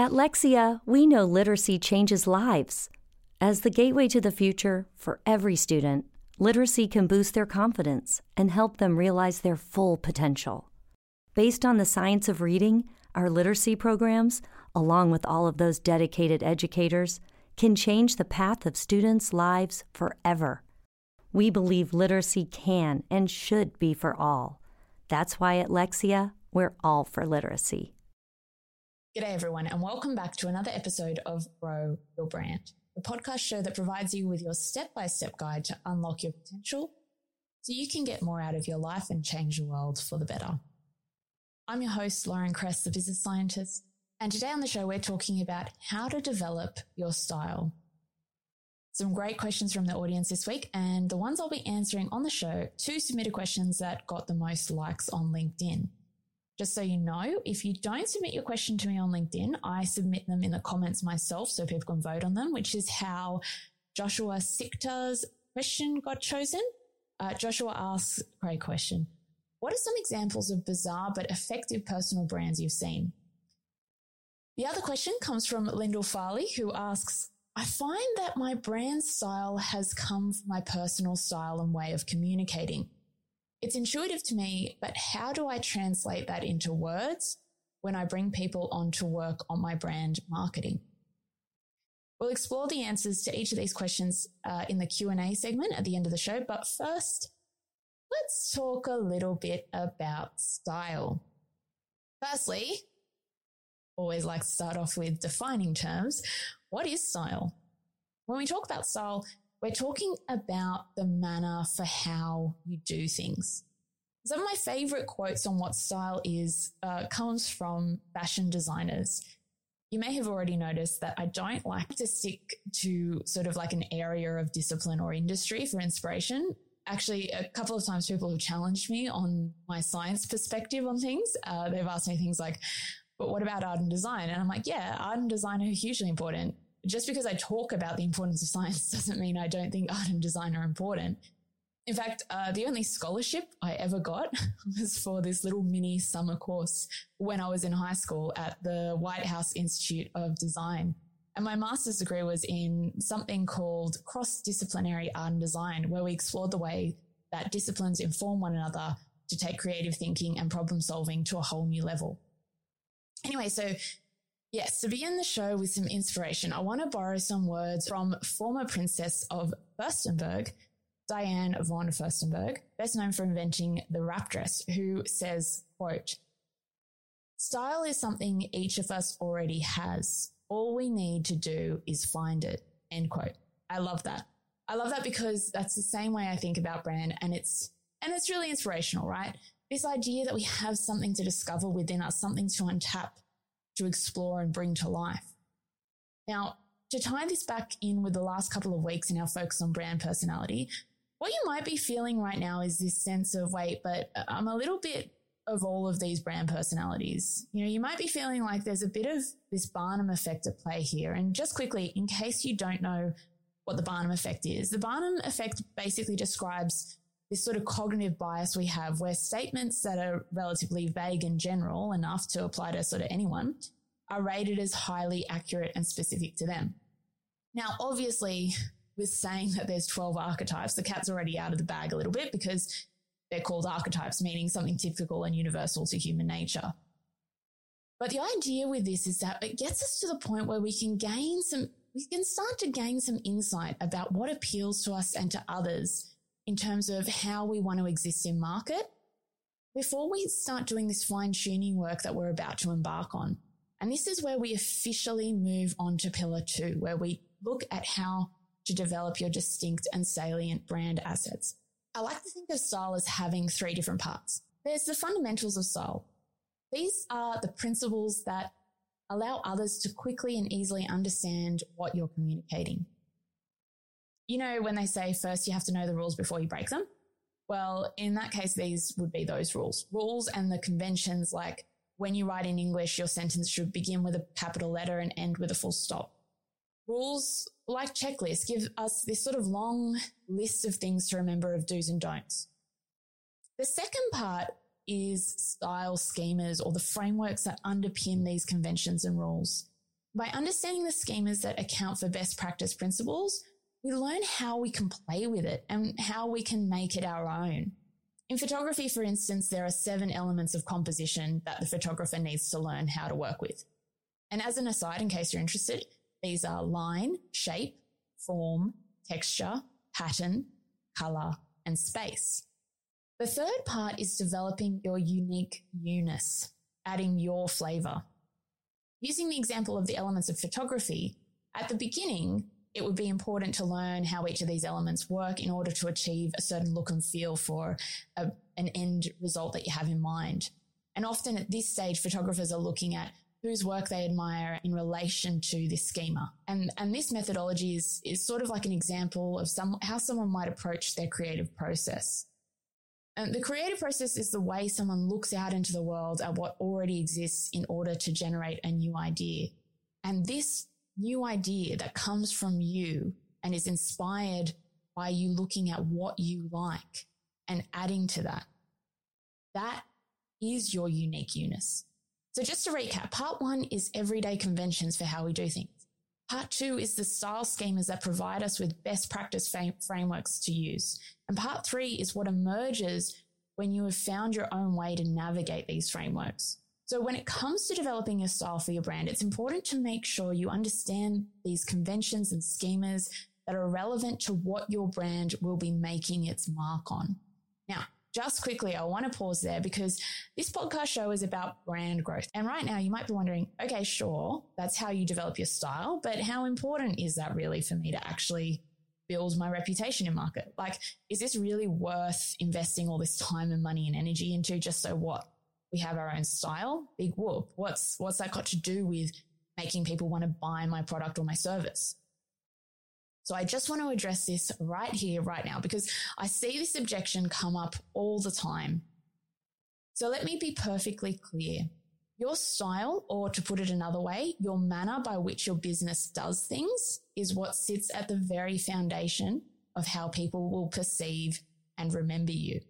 At Lexia, we know literacy changes lives. As the gateway to the future for every student, literacy can boost their confidence and help them realize their full potential. Based on the science of reading, our literacy programs, along with all of those dedicated educators, can change the path of students' lives forever. We believe literacy can and should be for all. That's why at Lexia, we're all for literacy. G'day, everyone, and welcome back to another episode of Grow Your Brand, the podcast show that provides you with your step by step guide to unlock your potential so you can get more out of your life and change the world for the better. I'm your host, Lauren Kress, the business scientist, and today on the show, we're talking about how to develop your style. Some great questions from the audience this week, and the ones I'll be answering on the show, two submitted questions that got the most likes on LinkedIn. Just so you know, if you don't submit your question to me on LinkedIn, I submit them in the comments myself so people can vote on them, which is how Joshua Siktar's question got chosen. Uh, Joshua asks, great question. What are some examples of bizarre but effective personal brands you've seen? The other question comes from Lyndall Farley, who asks, I find that my brand style has come from my personal style and way of communicating. It's intuitive to me, but how do I translate that into words when I bring people on to work on my brand marketing? We'll explore the answers to each of these questions uh, in the Q&A segment at the end of the show, but first, let's talk a little bit about style. Firstly, always like to start off with defining terms. What is style? When we talk about style, we're talking about the manner for how you do things. Some of my favorite quotes on what style is uh, comes from fashion designers. You may have already noticed that I don't like to stick to sort of like an area of discipline or industry for inspiration. Actually, a couple of times people have challenged me on my science perspective on things. Uh, they've asked me things like, but what about art and design? And I'm like, yeah, art and design are hugely important just because I talk about the importance of science doesn't mean I don't think art and design are important. In fact, uh, the only scholarship I ever got was for this little mini summer course when I was in high school at the Whitehouse Institute of Design. And my master's degree was in something called cross disciplinary art and design, where we explored the way that disciplines inform one another to take creative thinking and problem solving to a whole new level. Anyway, so Yes, to begin the show with some inspiration, I want to borrow some words from former Princess of Furstenberg, Diane von Furstenberg, best known for inventing the wrap dress, who says, quote, Style is something each of us already has. All we need to do is find it. End quote. I love that. I love that because that's the same way I think about brand and it's, and it's really inspirational, right? This idea that we have something to discover within us, something to untap, to explore and bring to life. Now, to tie this back in with the last couple of weeks in our focus on brand personality, what you might be feeling right now is this sense of wait, but I'm a little bit of all of these brand personalities. You know, you might be feeling like there's a bit of this Barnum effect at play here. And just quickly, in case you don't know what the Barnum effect is, the Barnum effect basically describes this sort of cognitive bias we have where statements that are relatively vague and general enough to apply to sort of anyone are rated as highly accurate and specific to them. Now, obviously, with saying that there's 12 archetypes, the cat's already out of the bag a little bit because they're called archetypes, meaning something typical and universal to human nature. But the idea with this is that it gets us to the point where we can gain some, we can start to gain some insight about what appeals to us and to others in terms of how we want to exist in market before we start doing this fine tuning work that we're about to embark on. And this is where we officially move on to pillar two, where we look at how to develop your distinct and salient brand assets. I like to think of style as having three different parts. There's the fundamentals of style. These are the principles that allow others to quickly and easily understand what you're communicating you know, when they say first you have to know the rules before you break them? Well, in that case, these would be those rules. Rules and the conventions like when you write in English, your sentence should begin with a capital letter and end with a full stop. Rules like checklists give us this sort of long list of things to remember of do's and don'ts. The second part is style schemas or the frameworks that underpin these conventions and rules. By understanding the schemas that account for best practice principles, we learn how we can play with it and how we can make it our own. In photography, for instance, there are seven elements of composition that the photographer needs to learn how to work with. And as an aside, in case you're interested, these are line, shape, form, texture, pattern, color, and space. The third part is developing your unique you-ness, adding your flavor. Using the example of the elements of photography, at the beginning, it would be important to learn how each of these elements work in order to achieve a certain look and feel for a, an end result that you have in mind. And often at this stage, photographers are looking at whose work they admire in relation to this schema. And, and this methodology is, is sort of like an example of some, how someone might approach their creative process. And the creative process is the way someone looks out into the world at what already exists in order to generate a new idea. And this new idea that comes from you and is inspired by you looking at what you like and adding to that. That is your unique you-ness. So just to recap, part one is everyday conventions for how we do things. Part two is the style schemas that provide us with best practice frameworks to use. And part three is what emerges when you have found your own way to navigate these frameworks. So when it comes to developing your style for your brand, it's important to make sure you understand these conventions and schemas that are relevant to what your brand will be making its mark on. Now, just quickly, I want to pause there because this podcast show is about brand growth. And right now you might be wondering, okay, sure, that's how you develop your style, but how important is that really for me to actually build my reputation in market? Like, is this really worth investing all this time and money and energy into just so what? We have our own style. Big whoop. What's, what's that got to do with making people want to buy my product or my service? So I just want to address this right here, right now, because I see this objection come up all the time. So let me be perfectly clear. Your style, or to put it another way, your manner by which your business does things is what sits at the very foundation of how people will perceive and remember you.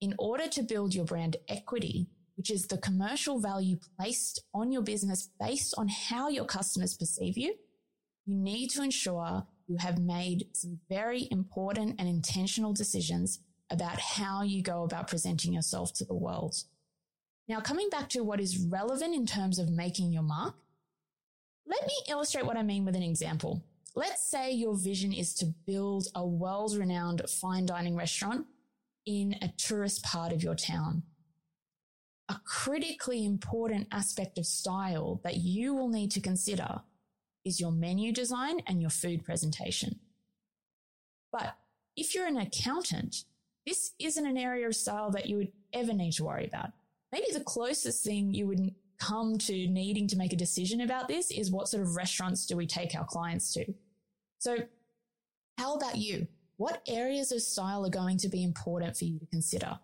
In order to build your brand equity, which is the commercial value placed on your business based on how your customers perceive you, you need to ensure you have made some very important and intentional decisions about how you go about presenting yourself to the world. Now, coming back to what is relevant in terms of making your mark, let me illustrate what I mean with an example. Let's say your vision is to build a world renowned fine dining restaurant in a tourist part of your town a critically important aspect of style that you will need to consider is your menu design and your food presentation. But if you're an accountant, this isn't an area of style that you would ever need to worry about. Maybe the closest thing you would come to needing to make a decision about this is what sort of restaurants do we take our clients to? So how about you? What areas of style are going to be important for you to consider?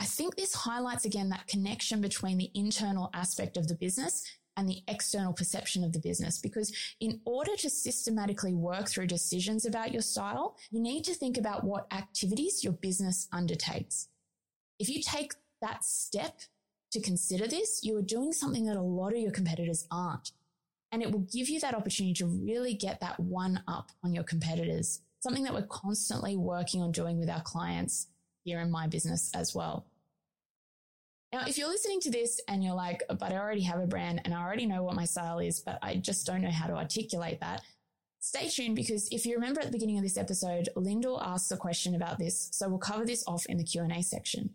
I think this highlights again that connection between the internal aspect of the business and the external perception of the business. Because in order to systematically work through decisions about your style, you need to think about what activities your business undertakes. If you take that step to consider this, you are doing something that a lot of your competitors aren't. And it will give you that opportunity to really get that one up on your competitors, something that we're constantly working on doing with our clients here in my business as well. Now, if you're listening to this and you're like, but I already have a brand and I already know what my style is, but I just don't know how to articulate that, stay tuned because if you remember at the beginning of this episode, Lyndall asked a question about this. So we'll cover this off in the Q&A section.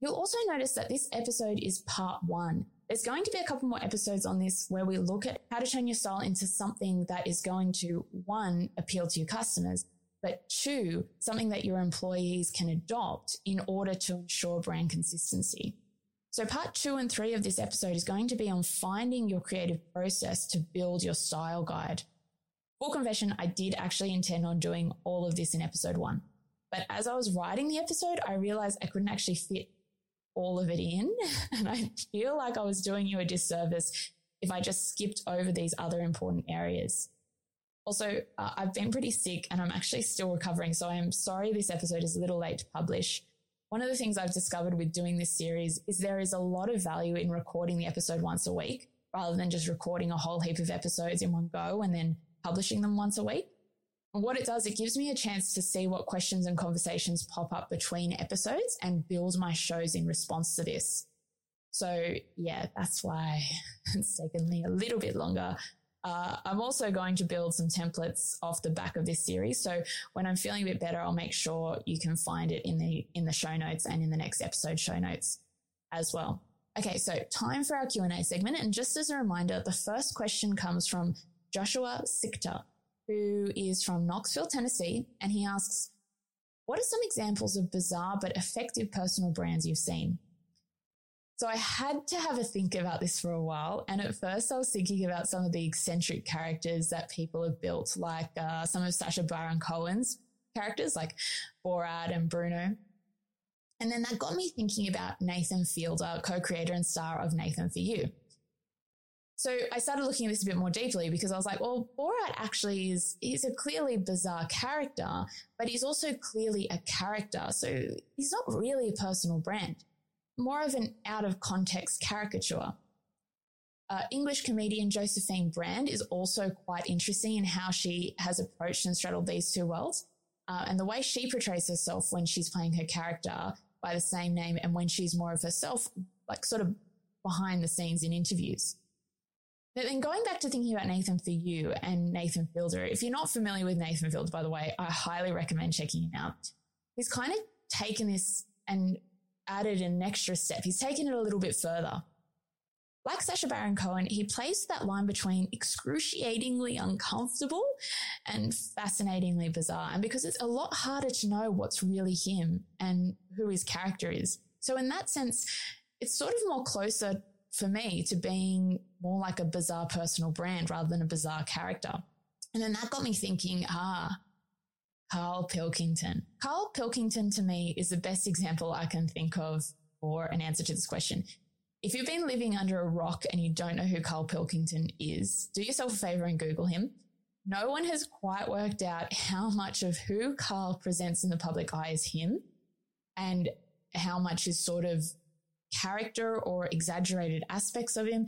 You'll also notice that this episode is part one. There's going to be a couple more episodes on this where we look at how to turn your style into something that is going to one, appeal to your customers, but two, something that your employees can adopt in order to ensure brand consistency. So part two and three of this episode is going to be on finding your creative process to build your style guide. Full confession, I did actually intend on doing all of this in episode one. But as I was writing the episode, I realized I couldn't actually fit all of it in. And I feel like I was doing you a disservice if I just skipped over these other important areas. Also, uh, I've been pretty sick and I'm actually still recovering. So I am sorry this episode is a little late to publish. One of the things I've discovered with doing this series is there is a lot of value in recording the episode once a week rather than just recording a whole heap of episodes in one go and then publishing them once a week. And what it does, it gives me a chance to see what questions and conversations pop up between episodes and build my shows in response to this. So yeah, that's why it's taken me a little bit longer. Uh, I'm also going to build some templates off the back of this series. So when I'm feeling a bit better, I'll make sure you can find it in the in the show notes and in the next episode show notes as well. Okay, so time for our Q&A segment. And just as a reminder, the first question comes from Joshua Siktar who is from Knoxville, Tennessee, and he asks, What are some examples of bizarre but effective personal brands you've seen? So I had to have a think about this for a while. And at first, I was thinking about some of the eccentric characters that people have built, like uh, some of Sacha Baron Cohen's characters, like Borat and Bruno. And then that got me thinking about Nathan Fielder, co creator and star of Nathan for You. So I started looking at this a bit more deeply because I was like, well, Borat actually is, he's a clearly bizarre character, but he's also clearly a character. So he's not really a personal brand, more of an out of context caricature. Uh, English comedian Josephine Brand is also quite interesting in how she has approached and straddled these two worlds. Uh, and the way she portrays herself when she's playing her character by the same name and when she's more of herself, like sort of behind the scenes in interviews. But then going back to thinking about Nathan for you and Nathan Fielder, if you're not familiar with Nathan Fielder, by the way, I highly recommend checking him out. He's kind of taken this and added an extra step. He's taken it a little bit further. Like Sacha Baron Cohen, he plays that line between excruciatingly uncomfortable and fascinatingly bizarre. And because it's a lot harder to know what's really him and who his character is. So in that sense, it's sort of more closer for me to being more like a bizarre personal brand rather than a bizarre character. And then that got me thinking, ah, Carl Pilkington. Carl Pilkington to me is the best example I can think of for an answer to this question. If you've been living under a rock and you don't know who Carl Pilkington is, do yourself a favor and Google him. No one has quite worked out how much of who Carl presents in the public eye is him and how much is sort of character or exaggerated aspects of him.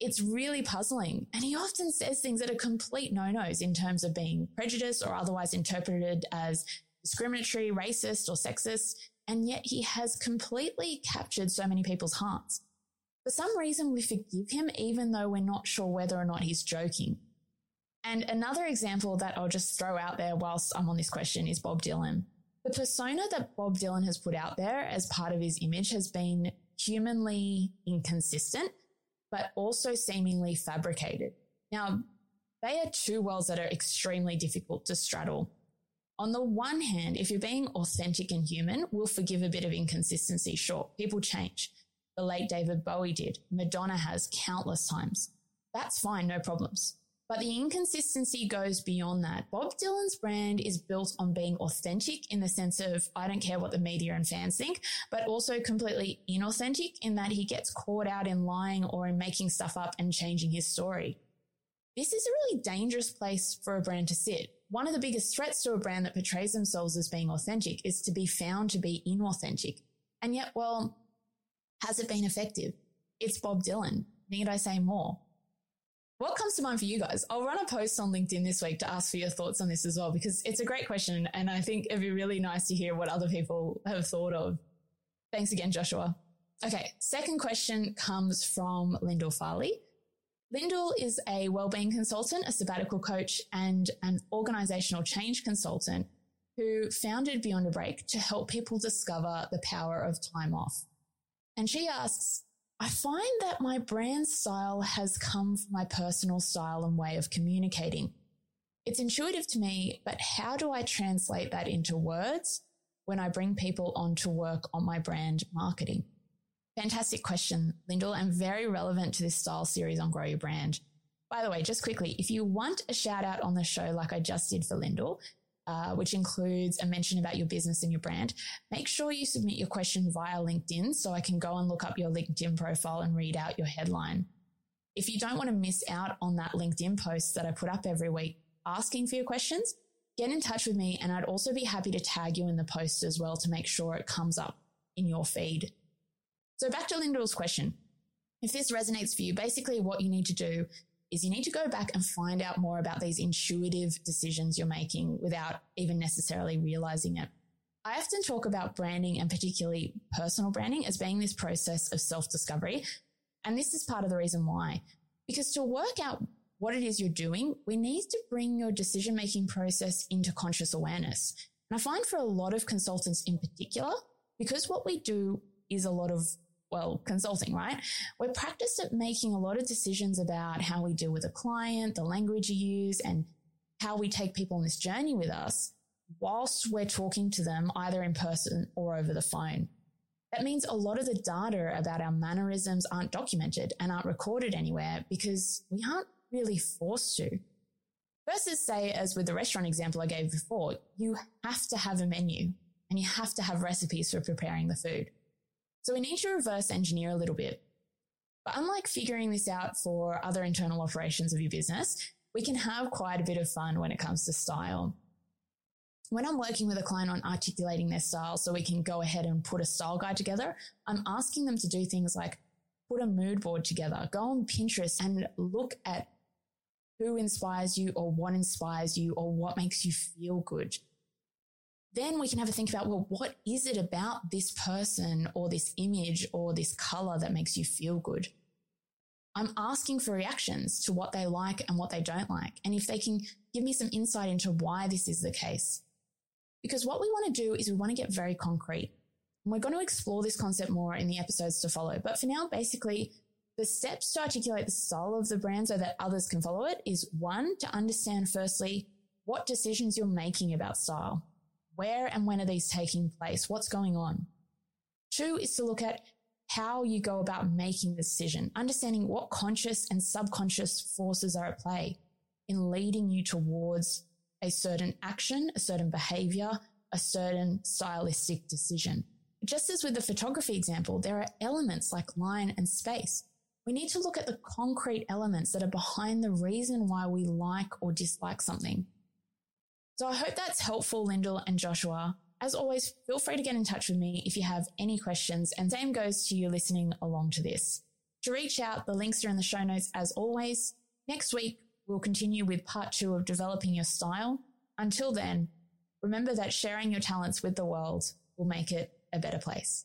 It's really puzzling. And he often says things that are complete no nos in terms of being prejudiced or otherwise interpreted as discriminatory, racist, or sexist. And yet he has completely captured so many people's hearts. For some reason, we forgive him even though we're not sure whether or not he's joking. And another example that I'll just throw out there whilst I'm on this question is Bob Dylan. The persona that Bob Dylan has put out there as part of his image has been humanly inconsistent, but also seemingly fabricated. Now, they are two worlds that are extremely difficult to straddle. On the one hand, if you're being authentic and human, we'll forgive a bit of inconsistency. Sure, people change. The late David Bowie did. Madonna has countless times. That's fine, no problems. But the inconsistency goes beyond that. Bob Dylan's brand is built on being authentic in the sense of I don't care what the media and fans think, but also completely inauthentic in that he gets caught out in lying or in making stuff up and changing his story. This is a really dangerous place for a brand to sit. One of the biggest threats to a brand that portrays themselves as being authentic is to be found to be inauthentic. And yet, well, has it been effective? It's Bob Dylan. Need I say more? What comes to mind for you guys? I'll run a post on LinkedIn this week to ask for your thoughts on this as well, because it's a great question. And I think it'd be really nice to hear what other people have thought of. Thanks again, Joshua. Okay. Second question comes from Lyndall Farley. Lyndall is a wellbeing consultant, a sabbatical coach, and an organizational change consultant who founded Beyond a Break to help people discover the power of time off. And she asks, I find that my brand style has come from my personal style and way of communicating. It's intuitive to me, but how do I translate that into words when I bring people on to work on my brand marketing? Fantastic question, Lyndall, and very relevant to this style series on Grow Your Brand. By the way, just quickly, if you want a shout out on the show like I just did for Lyndall, uh, which includes a mention about your business and your brand, make sure you submit your question via LinkedIn so I can go and look up your LinkedIn profile and read out your headline. If you don't want to miss out on that LinkedIn post that I put up every week asking for your questions, get in touch with me and I'd also be happy to tag you in the post as well to make sure it comes up in your feed. So back to Lyndall's question. If this resonates for you, basically what you need to do is you need to go back and find out more about these intuitive decisions you're making without even necessarily realizing it. I often talk about branding and particularly personal branding as being this process of self discovery. And this is part of the reason why. Because to work out what it is you're doing, we need to bring your decision making process into conscious awareness. And I find for a lot of consultants in particular, because what we do is a lot of well, consulting, right? We're practiced at making a lot of decisions about how we deal with a client, the language you use, and how we take people on this journey with us whilst we're talking to them either in person or over the phone. That means a lot of the data about our mannerisms aren't documented and aren't recorded anywhere because we aren't really forced to. Versus, say, as with the restaurant example I gave before, you have to have a menu and you have to have recipes for preparing the food. So we need to reverse engineer a little bit. But unlike figuring this out for other internal operations of your business, we can have quite a bit of fun when it comes to style. When I'm working with a client on articulating their style so we can go ahead and put a style guide together, I'm asking them to do things like put a mood board together, go on Pinterest and look at who inspires you or what inspires you or what makes you feel good. Then we can have a think about, well, what is it about this person or this image or this color that makes you feel good? I'm asking for reactions to what they like and what they don't like. And if they can give me some insight into why this is the case. Because what we want to do is we want to get very concrete. And we're going to explore this concept more in the episodes to follow. But for now, basically, the steps to articulate the style of the brand so that others can follow it is one, to understand firstly what decisions you're making about style. Where and when are these taking place? What's going on? Two is to look at how you go about making the decision, understanding what conscious and subconscious forces are at play in leading you towards a certain action, a certain behavior, a certain stylistic decision. Just as with the photography example, there are elements like line and space we need to look at the concrete elements that are behind the reason why we like or dislike something. So I hope that's helpful, Lyndall and Joshua. As always, feel free to get in touch with me if you have any questions, and same goes to you listening along to this. To reach out, the links are in the show notes as always. Next week, we'll continue with part two of developing your style. Until then, remember that sharing your talents with the world will make it a better place.